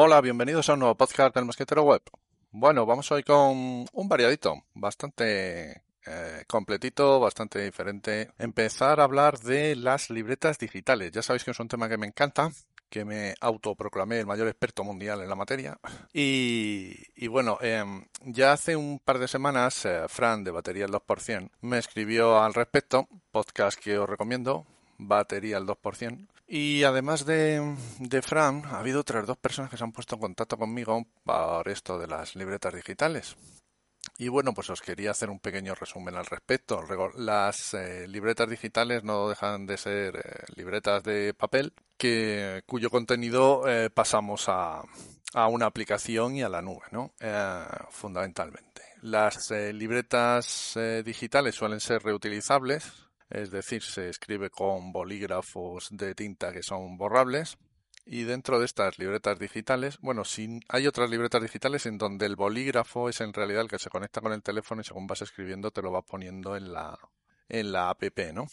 Hola, bienvenidos a un nuevo podcast del Mosquetero Web. Bueno, vamos hoy con un variadito, bastante eh, completito, bastante diferente. Empezar a hablar de las libretas digitales. Ya sabéis que es un tema que me encanta, que me autoproclamé el mayor experto mundial en la materia. Y, bueno, em, ya hace un par de semanas, eh, Fran de Batería al 2% me escribió al respecto, podcast que os recomiendo, Batería al 2%. Y además de, de Fran, ha habido otras dos personas que se han puesto en contacto conmigo por esto de las libretas digitales. Y bueno, pues os quería hacer un pequeño resumen al respecto. Las eh, libretas digitales no dejan de ser eh, libretas de papel que, cuyo contenido eh, pasamos a, a, una aplicación y a la nube, ¿no? fundamentalmente. Las libretas digitales suelen ser reutilizables, es decir, se escribe con bolígrafos de tinta que son borrables. Y dentro de estas libretas digitales, bueno, sin, hay otras libretas digitales en donde el bolígrafo es en realidad el que se conecta con el teléfono y según vas escribiendo te lo va poniendo en la, en la app, ¿no?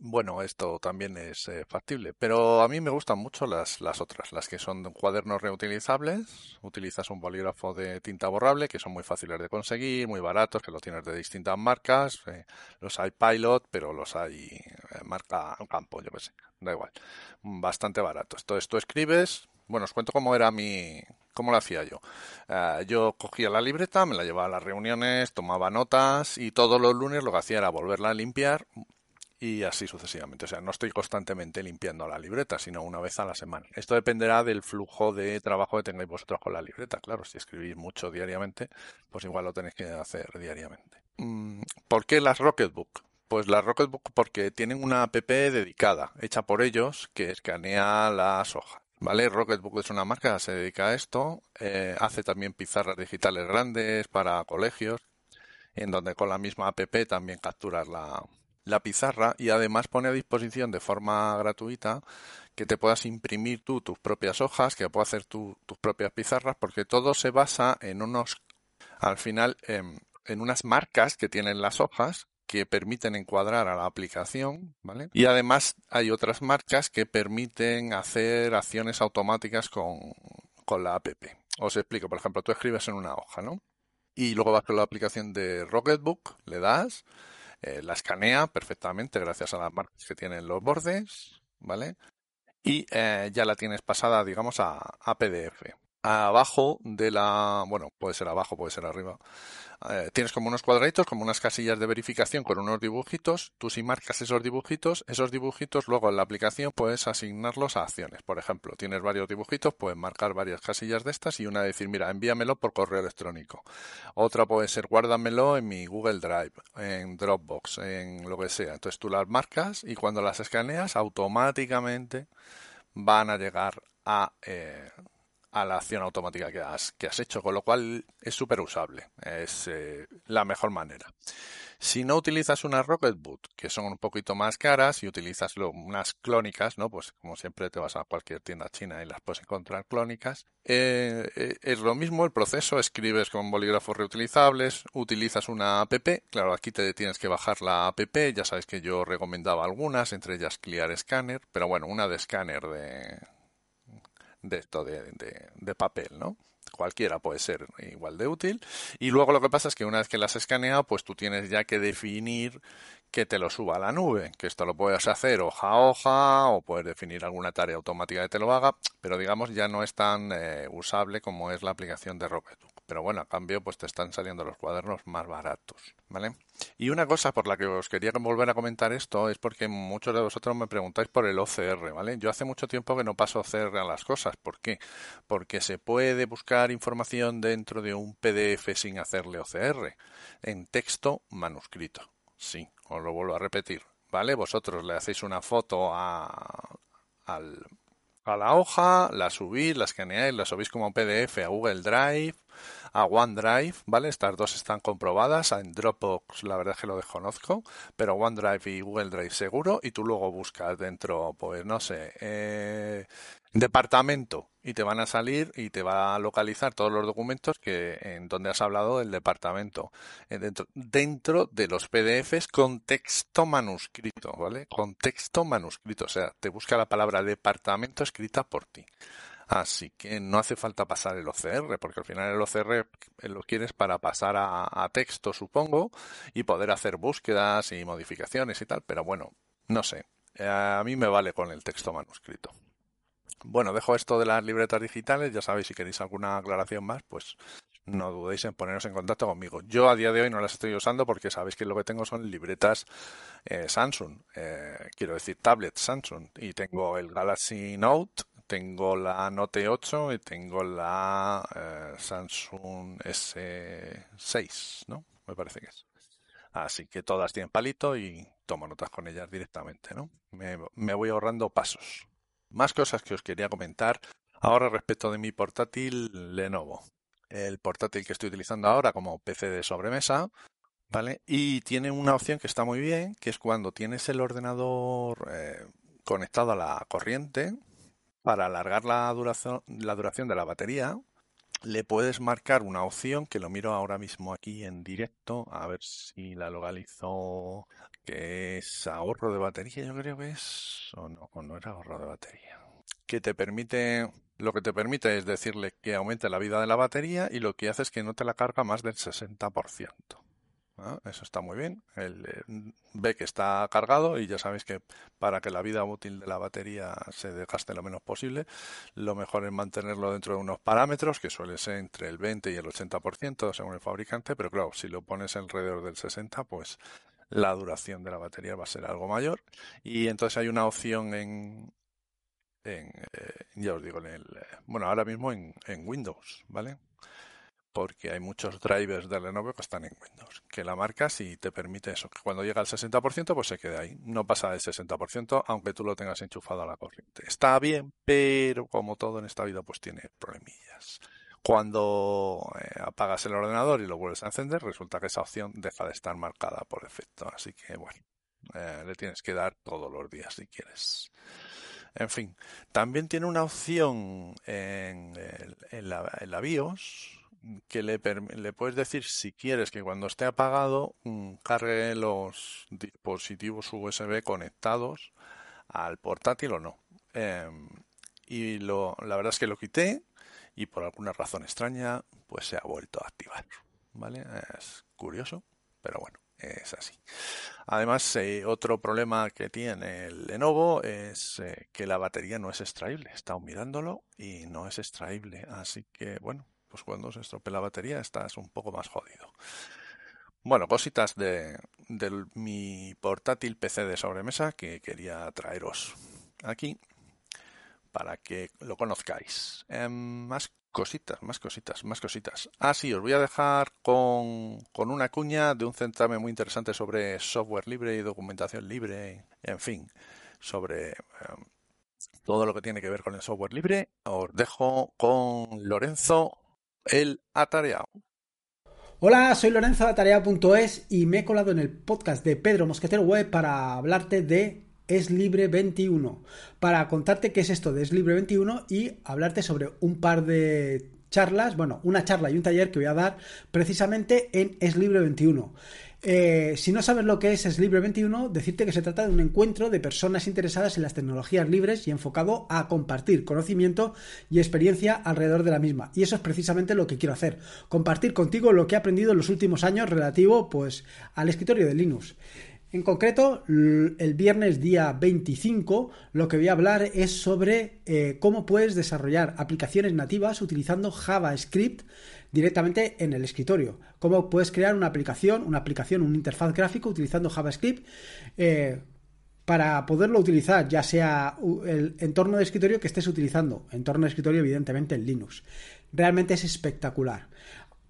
Bueno, esto también es eh, factible, pero a mí me gustan mucho las, las otras, las que son cuadernos reutilizables, utilizas un bolígrafo de tinta borrable, que son muy fáciles de conseguir, muy baratos, que lo tienes de distintas marcas, eh, los hay Pilot, pero los hay eh, marca Campo, yo qué sé, da igual, bastante baratos. Entonces tú escribes, bueno, os cuento cómo era mi, cómo lo hacía yo. yo cogía la libreta, me la llevaba a las reuniones, tomaba notas y todos los lunes lo que hacía era volverla a limpiar, y así sucesivamente. O sea, no estoy constantemente limpiando la libreta, sino una vez a la semana. Esto dependerá del flujo de trabajo que tengáis vosotros con la libreta. Claro, si escribís mucho diariamente, pues igual lo tenéis que hacer diariamente. Mm, ¿Por qué las Rocketbook? Pues las Rocketbook porque tienen una app dedicada, hecha por ellos, que escanea las hojas. ¿Vale? Rocketbook es una marca que se dedica a esto. Eh, hace también pizarras digitales grandes para colegios, en donde con la misma app también capturas la, la pizarra y además pone a disposición de forma gratuita que te puedas imprimir tú tus propias hojas, que puedas hacer tus propias pizarras, porque todo se basa en unos, al final, em, en, unas marcas que tienen las hojas que permiten encuadrar a la aplicación, ¿vale? Y además hay otras marcas que permiten hacer acciones automáticas con, con la app. Os explico, por ejemplo, tú escribes en una hoja, ¿no? Y luego vas con la aplicación de Rocketbook, le das, eh, la escanea perfectamente gracias a las marcas que tienen los bordes, ¿vale? Y eh, ya la tienes pasada, digamos, a, a PDF abajo de la, bueno, puede ser abajo, puede ser arriba, eh, tienes como unos cuadraditos, como unas casillas de verificación con unos dibujitos. Tú si marcas esos dibujitos, esos dibujitos luego en la aplicación puedes asignarlos a acciones. Por ejemplo, tienes varios dibujitos, puedes marcar varias casillas de estas y una decir, mira, envíamelo por correo electrónico. Otra puede ser, guárdamelo en mi Google Drive, en Dropbox, en lo que sea. Entonces tú las marcas y cuando las escaneas automáticamente van a llegar a... Eh, a la acción automática que has, que has hecho, con lo cual es súper usable, es eh, la mejor manera. Si no utilizas una Rocketboot, que son un poquito más caras, y utilizas unas clónicas, ¿no? Pues como siempre te vas a cualquier tienda china y las puedes encontrar clónicas. Eh, eh, es lo mismo el proceso, escribes con bolígrafos reutilizables, utilizas una app, claro, aquí te tienes que bajar la app, ya sabes que yo recomendaba algunas, entre ellas Clear Scanner, pero bueno, una de Scanner de, de esto de, de, papel, ¿no? cualquiera puede ser igual de útil. Y luego lo que pasa es que una vez que las has escaneado, pues tú tienes ya que definir que te lo suba a la nube, que esto lo puedes hacer hoja a hoja o puedes definir alguna tarea automática que te lo haga, pero digamos ya no es tan eh, usable como es la aplicación de Rocketbook. Pero bueno, a cambio pues te están saliendo los cuadernos más baratos, ¿vale? Y una cosa por la que os quería volver a comentar esto es porque muchos de vosotros me preguntáis por el OCR, ¿vale? Yo hace mucho tiempo que no paso OCR a las cosas. ¿Por qué? Porque se puede buscar información dentro de un PDF sin hacerle OCR, en texto manuscrito. Sí, os lo vuelvo a repetir, ¿vale? Vosotros le hacéis una foto a, a la hoja, la subís, la escaneáis, la subís como PDF a Google Drive, a OneDrive, ¿vale? Estas dos están comprobadas. En Dropbox la verdad es que lo desconozco, pero OneDrive y Google Drive seguro. Y tú luego buscas dentro, pues no sé, eh, departamento y te van a salir y te va a localizar todos los documentos que en donde has hablado del departamento eh, dentro, dentro de los PDFs con texto manuscrito, ¿vale? Con texto manuscrito, o sea, te busca la palabra departamento escrita por ti. Así que no hace falta pasar el OCR, porque al final el OCR lo quieres para pasar a, texto, supongo, y poder hacer búsquedas y modificaciones y tal, pero bueno, no sé. A mí me vale con el texto manuscrito. Bueno, dejo esto de las libretas digitales. Ya sabéis, si queréis alguna aclaración más, pues no dudéis en poneros en contacto conmigo. Yo a día de hoy no las estoy usando porque sabéis que lo que tengo son libretas eh, Samsung, eh, quiero decir tablets Samsung, y tengo el Galaxy Note tengo la Note 8 y tengo la eh, Samsung S6, ¿no? Me parece que es. Así que todas tienen palito y tomo notas con ellas directamente, ¿no? Me, voy ahorrando pasos. Más cosas que os quería comentar ahora respecto de mi portátil Lenovo. El portátil que estoy utilizando ahora como PC de sobremesa, ¿vale? Y tiene una opción que está muy bien, que es cuando tienes el ordenador eh, conectado a la corriente, para alargar la duración, de la batería, le puedes marcar una opción que lo miro ahora mismo aquí en directo, a ver si la localizo, que es ahorro de batería, yo creo que es, o no, o no era ahorro de batería, que te permite, lo que te permite es decirle que aumente la vida de la batería y lo que hace es que no te la carga más del 60%. Eso está muy bien. Él eh, ve que está cargado y ya sabéis que para que la vida útil de la batería se desgaste lo menos posible, lo mejor es mantenerlo dentro de unos parámetros que suele ser entre el 20 y el 80% según el fabricante, pero claro, si lo pones alrededor del 60, pues la duración de la batería va a ser algo mayor. Y entonces hay una opción en, en eh, ya os digo, en el, eh, bueno, ahora mismo en, en Windows, ¿vale? Porque hay muchos drivers de Lenovo que están en Windows, que la marcas y te permite eso, que cuando llega al 60% pues se quede ahí, no pasa del 60% aunque tú lo tengas enchufado a la corriente. Está bien, pero como todo en esta vida pues tiene problemillas. Cuando eh, apagas el ordenador y lo vuelves a encender, resulta que esa opción deja de estar marcada por defecto. Así que bueno, eh, le tienes que dar todos los días si quieres. En fin, también tiene una opción en la BIOS, que le, le puedes decir si quieres que cuando esté apagado mm, cargue los dispositivos USB conectados al portátil o no. Em, y lo, la verdad es que lo quité y por alguna razón extraña pues se ha vuelto a activar. ¿Vale? Es curioso, pero bueno, es así. Además, eh, otro problema que tiene el Lenovo es eh, que la batería no es extraíble. He estado mirándolo y no es extraíble. Así que, bueno, pues cuando se estropea la batería estás un poco más jodido. Bueno, cositas de, mi portátil PC de sobremesa que quería traeros aquí para que lo conozcáis. Em, más cositas, más cositas, más cositas. Ah, sí, os voy a dejar con, con una cuña de un centrame muy interesante sobre software libre y documentación libre, en fin, sobre em, todo lo que tiene que ver con el software libre. Os dejo con Lorenzo el atareado. Hola, soy Lorenzo de Atareado.es y me he colado en el podcast de Pedro Mosquetero Web para hablarte de Es Libre 21, para contarte qué es esto de Es Libre 21 y hablarte sobre un par de charlas, bueno, una charla y un taller que voy a dar precisamente en Es Libre 21. Eh, si no sabes lo que es Es Libre 21, decirte que se trata de un encuentro de personas interesadas en las tecnologías libres y enfocado a compartir conocimiento y experiencia alrededor de la misma. Y eso es precisamente lo que quiero hacer, compartir contigo lo que he aprendido en los últimos años relativo pues al escritorio de Linux. En concreto, el viernes día 25 lo que voy a hablar es sobre eh, cómo puedes desarrollar aplicaciones nativas utilizando JavaScript directamente en el escritorio. Cómo puedes crear una aplicación, una aplicación, un interfaz gráfico utilizando JavaScript eh, para poderlo utilizar, ya sea el entorno de escritorio que estés utilizando, entorno de escritorio evidentemente en Linux. Realmente es espectacular.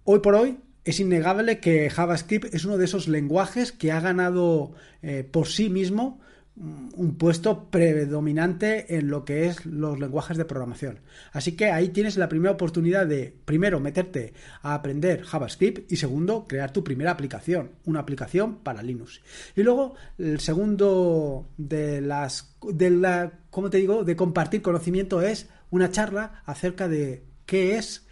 Hoy por hoy es innegable que JavaScript es uno de esos lenguajes que ha ganado eh, por sí mismo un puesto predominante en lo que es los lenguajes de programación. Así que ahí tienes la primera oportunidad de, primero, meterte a aprender JavaScript y segundo, crear tu primera aplicación, una aplicación para Linux. Y luego, el segundo de las, de la, ¿cómo te digo?, de compartir conocimiento es una charla acerca de qué es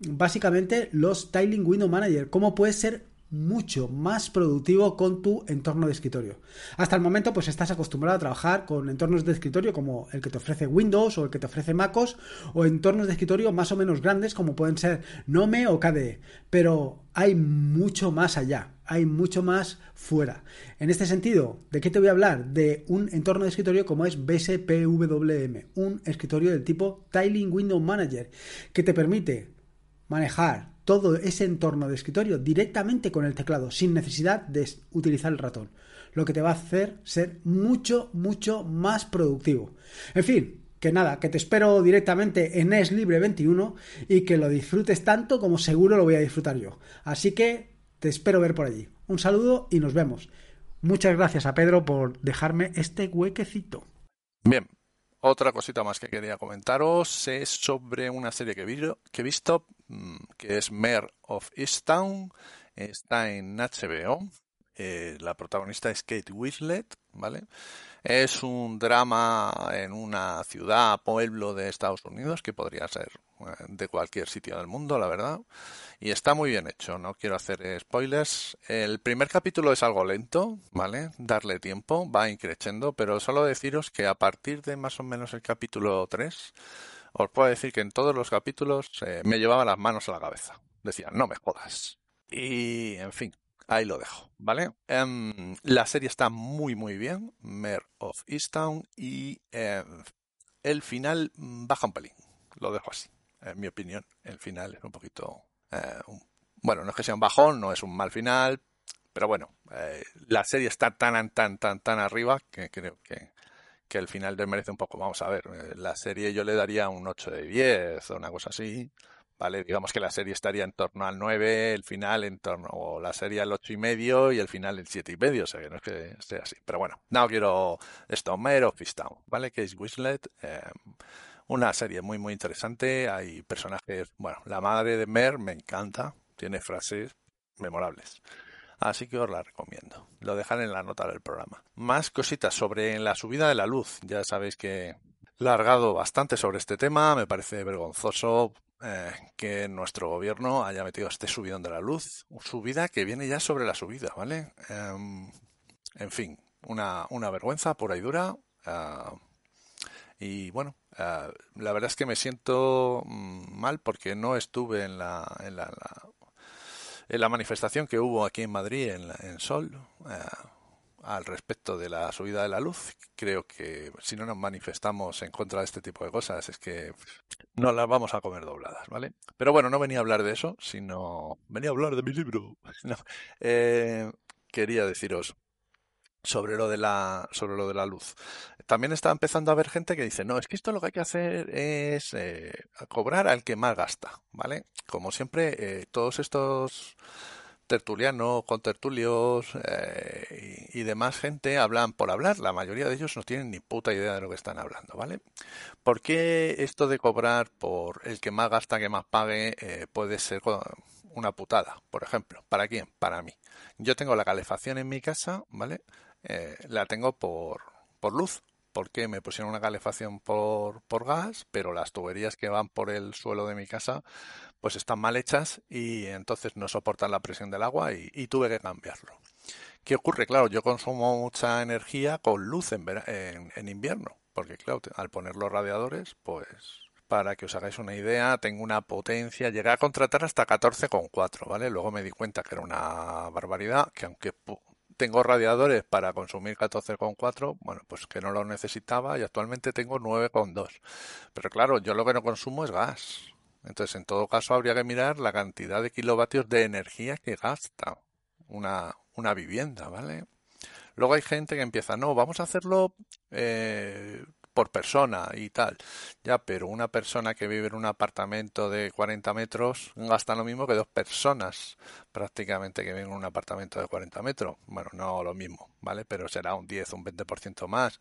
básicamente los Tiling Window Manager, cómo puedes ser mucho más productivo con tu entorno de escritorio. Hasta el momento, pues estás acostumbrado a trabajar con entornos de escritorio como el que te ofrece Windows o el que te ofrece MacOS o entornos de escritorio más o menos grandes como pueden ser Nome o KDE. Pero hay mucho más allá, hay mucho más fuera. En este sentido, ¿de qué te voy a hablar? De un entorno de escritorio como es BSPWM, un escritorio del tipo Tiling Window Manager, que te permite manejar todo ese entorno de escritorio directamente con el teclado, sin necesidad de utilizar el ratón, lo que te va a hacer ser mucho, mucho más productivo. En fin, que nada, que te espero directamente en Es Libre 21 y que lo disfrutes tanto como seguro lo voy a disfrutar yo. Así que te espero ver por allí. Un saludo y nos vemos. Muchas gracias a Pedro por dejarme este huequecito. Bien, otra cosita más que quería comentaros es sobre una serie que, he visto, que es Mayor of Easttown. Está en HBO. Eh, la protagonista es Kate Winslet, ¿vale? Es un drama en una ciudad, pueblo de Estados Unidos, que podría ser eh, de cualquier sitio del mundo, la verdad. Y está muy bien hecho, no quiero hacer spoilers. El primer capítulo es algo lento, ¿vale? Darle tiempo, va increciendo, pero solo deciros que a partir de más o menos el capítulo 3, os puedo decir que en todos los capítulos eh, me llevaba las manos a la cabeza. Decía, no me jodas. Y, en fin, Ahí lo dejo, ¿vale? Em, la serie está muy, muy bien, Mare of Easttown, y em, el final baja un pelín. Lo dejo así, en mi opinión. El final es un poquito... Eh, bueno, no es que sea un bajón, no es un mal final, pero bueno, eh, la serie está tan, tan, tan, tan arriba que creo que, que el final merece un poco. Vamos a ver, eh, la serie yo le daría un 8 de 10 o una cosa así. ¿vale? Digamos que la serie estaría en torno al 9, el final en torno, o la serie al 8 y medio y el final el 7 y medio, o sea que no es que sea así. Pero bueno, no quiero esto, Mare of Town, ¿vale? Que es Wislet, eh, una serie muy, muy interesante, hay personajes, bueno, la madre de Mer me encanta, tiene frases memorables. Así que os la recomiendo. Lo dejaré en la nota del programa. Más cositas sobre la subida de la luz. Ya sabéis que largado bastante sobre este tema. Me parece vergonzoso eh, que nuestro gobierno haya metido este subidón de la luz, subida que viene ya sobre la subida, ¿vale? Em, en fin, una, una vergüenza por ahí dura. Ah, y bueno, ah, la verdad es que me siento mm, mal porque no estuve en la, en la manifestación que hubo aquí en Madrid, en, en Sol. Ah, al respecto de la subida de la luz. Creo que si no nos manifestamos en contra de este tipo de cosas es que no las vamos a comer dobladas, ¿vale? Pero bueno, no venía a hablar de eso, sino venía a hablar de mi libro. Eh, quería deciros sobre lo de la sobre lo de la luz. También está empezando a haber gente que dice, no, es que esto lo que hay que hacer es eh, cobrar al que más gasta, ¿vale? Como siempre, eh, todos estos tertulianos, con tertulios eh, y, demás gente hablan por hablar. La mayoría de ellos no tienen ni puta idea de lo que están hablando, ¿vale? ¿Por qué esto de cobrar por el que más gasta, que más pague, puede ser una putada, por ejemplo? ¿Para quién? Para mí. Yo tengo la calefacción en mi casa, ¿vale? La tengo por, por luz, porque me pusieron una calefacción por, por gas, pero las tuberías que van por el suelo de mi casa pues están mal hechas y entonces no soportan la presión del agua y, tuve que cambiarlo. ¿Qué ocurre? Claro, yo consumo mucha energía con luz en, en, invierno, porque claro, al poner los radiadores, pues para que os hagáis una idea, tengo una potencia, llegué a contratar hasta 14,4, ¿vale? Luego me di cuenta que era una barbaridad, que aunque tengo radiadores para consumir 14,4, bueno, pues que no lo necesitaba y actualmente tengo 9,2. Pero claro, yo lo que no consumo es gas. Entonces, en todo caso, habría que mirar la cantidad de kilovatios de energía que gasta una, una vivienda, ¿vale? Luego hay gente que empieza, no, vamos a hacerlo eh, por persona y tal. Ya, pero una persona que vive en un apartamento de 40 metros gasta lo mismo que dos personas prácticamente que viven en un apartamento de 40 metros. Bueno, no lo mismo, ¿vale? Pero será un 10, un 20% más.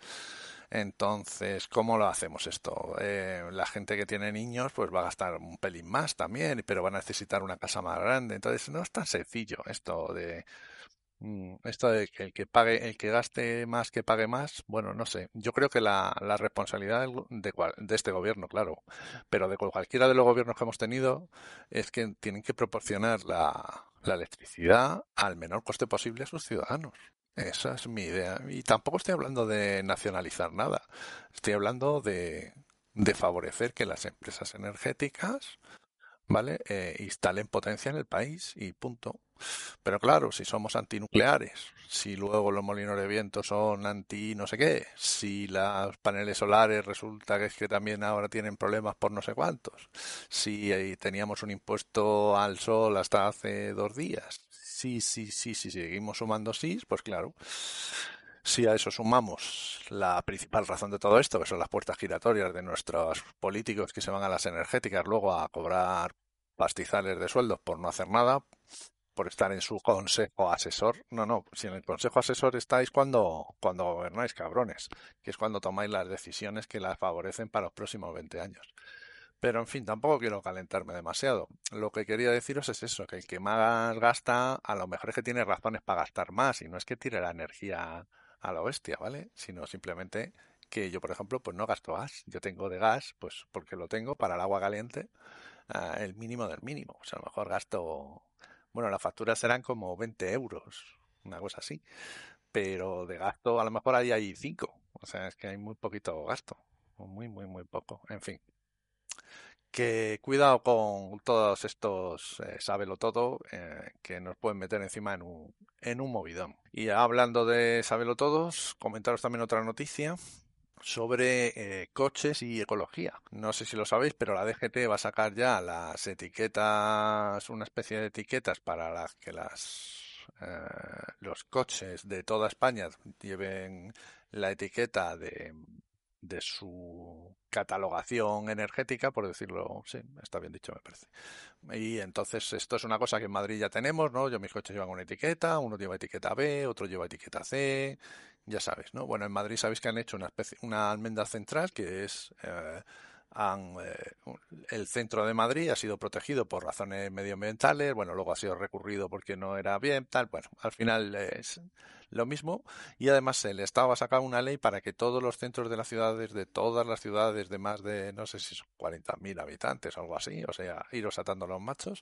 Entonces, ¿cómo lo hacemos esto? Eh, la gente que tiene niños, pues va a gastar un pelín más también, pero va a necesitar una casa más grande. Entonces, no es tan sencillo esto de esto de que el que pague, el que gaste más, que pague más, bueno, no sé. Yo creo que la, la responsabilidad de, de este gobierno, claro, pero de cualquiera de los gobiernos que hemos tenido, es que tienen que proporcionar la, electricidad al menor coste posible a sus ciudadanos. Esa es mi idea. Y tampoco estoy hablando de nacionalizar nada. Estoy hablando de, de favorecer que las empresas energéticas ¿vale? Eh, instalen potencia en el país y punto. Pero claro, si somos antinucleares, si luego los molinos de viento son anti no sé qué, si los paneles solares resulta que es que también ahora tienen problemas por no sé cuántos, si eh, teníamos un impuesto al sol hasta hace dos días, sí, sí, sí, sí, seguimos sumando sí, pues claro. Si a eso sumamos la principal razón de todo esto, que son las puertas giratorias de nuestros políticos que se van a las energéticas luego a cobrar pastizales de sueldos por no hacer nada, por estar en su consejo asesor. No, no, si en el consejo asesor estáis cuando, cuando gobernáis, cabrones, que es cuando tomáis las decisiones que las favorecen para los próximos 20 años. Pero en fin, tampoco quiero calentarme demasiado. Lo que quería deciros es eso, que el que más gasta, a lo mejor es que tiene razones para gastar más, y no es que tire la energía a la bestia, ¿vale? Sino simplemente que yo, por ejemplo, pues no gasto gas. Yo tengo de gas, pues porque lo tengo para el agua caliente, uh, el mínimo del mínimo. O sea, a lo mejor gasto, bueno, las facturas serán como 20 euros, una cosa así. Pero de gasto, a lo mejor ahí hay 5. O sea, es que hay muy poquito gasto. Muy, muy, muy poco. En fin que cuidado con todos estos eh, sábelo todo eh, que nos pueden meter encima en un, en un movidón. Y hablando de sábelo todos, comentaros también otra noticia sobre eh, coches y ecología. No sé si lo sabéis, pero la DGT va a sacar ya las etiquetas, una especie de etiquetas para las que las eh, los coches de toda España lleven la etiqueta de de su catalogación energética, por decirlo, sí, está bien dicho, me parece. Y entonces esto es una cosa que en Madrid ya tenemos, ¿no? Yo mis coches llevan una etiqueta, uno lleva etiqueta B, otro lleva etiqueta C, ya sabes, ¿no? Bueno, en Madrid sabéis que han hecho una especie, una almenda central que es eh, eh, el centro de Madrid ha sido protegido por razones medioambientales, bueno, luego ha sido recurrido porque no era bien, tal, bueno, al final es lo mismo y además el Estado ha sacado una ley para que todos los centros de las ciudades, de todas las ciudades de más de, no sé si son 40.000 habitantes o algo así, o sea, iros atando los machos,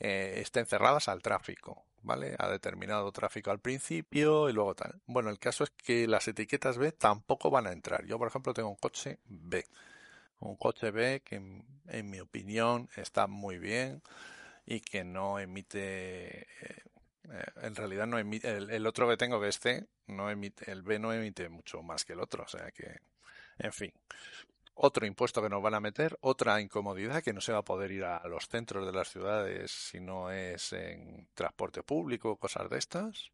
eh, estén cerradas al tráfico, ¿vale? Ha determinado tráfico al principio y luego tal. Bueno, el caso es que las etiquetas B tampoco van a entrar. Yo, por ejemplo, tengo un coche B un coche B que en, mi opinión está muy bien y que no emite eh, en realidad no emite el, otro que tengo que es C no emite el B no emite mucho más que el otro o sea que en fin otro impuesto que nos van a meter, otra incomodidad que no se va a poder ir a los centros de las ciudades si no es en transporte público, cosas de estas.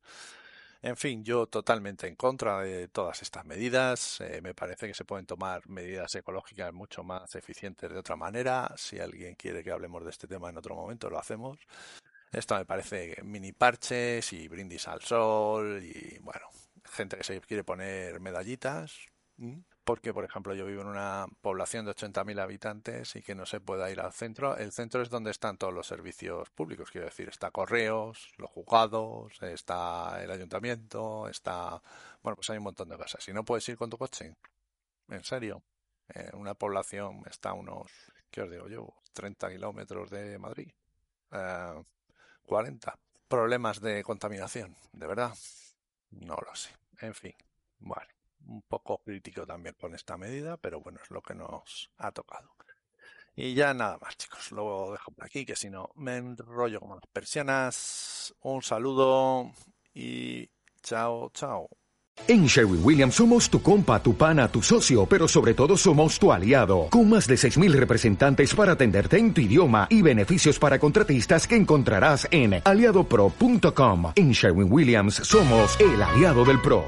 En fin, yo totalmente en contra de todas estas medidas. Eh, me parece que se pueden tomar medidas ecológicas mucho más eficientes de otra manera. Si alguien quiere que hablemos de este tema en otro momento, lo hacemos. Esto me parece mini parches y brindis al sol y bueno, gente que se quiere poner medallitas porque, por ejemplo, yo vivo en una población de 80.000 habitantes y que no se pueda ir al centro. El centro es donde están todos los servicios públicos, quiero decir, está correos, los juzgados, está el ayuntamiento, está... Bueno, pues hay un montón de cosas. Si no puedes ir con tu coche, en serio, una población está a unos, ¿qué os digo yo? 30 kilómetros de Madrid, 40. Eh, Problemas de contaminación, de verdad, no lo sé. En fin, bueno un poco crítico también con esta medida, pero bueno, es lo que nos ha tocado. Y ya nada más, chicos. Lo dejo por aquí, que si no me enrollo como las persianas. Un saludo y chao, chao. En Sherwin Williams somos tu compa, tu pana, tu socio, pero sobre todo somos tu aliado, con más de 6.000 representantes para atenderte en tu idioma y beneficios para contratistas que encontrarás en aliadopro.com. En Sherwin Williams somos el aliado del PRO.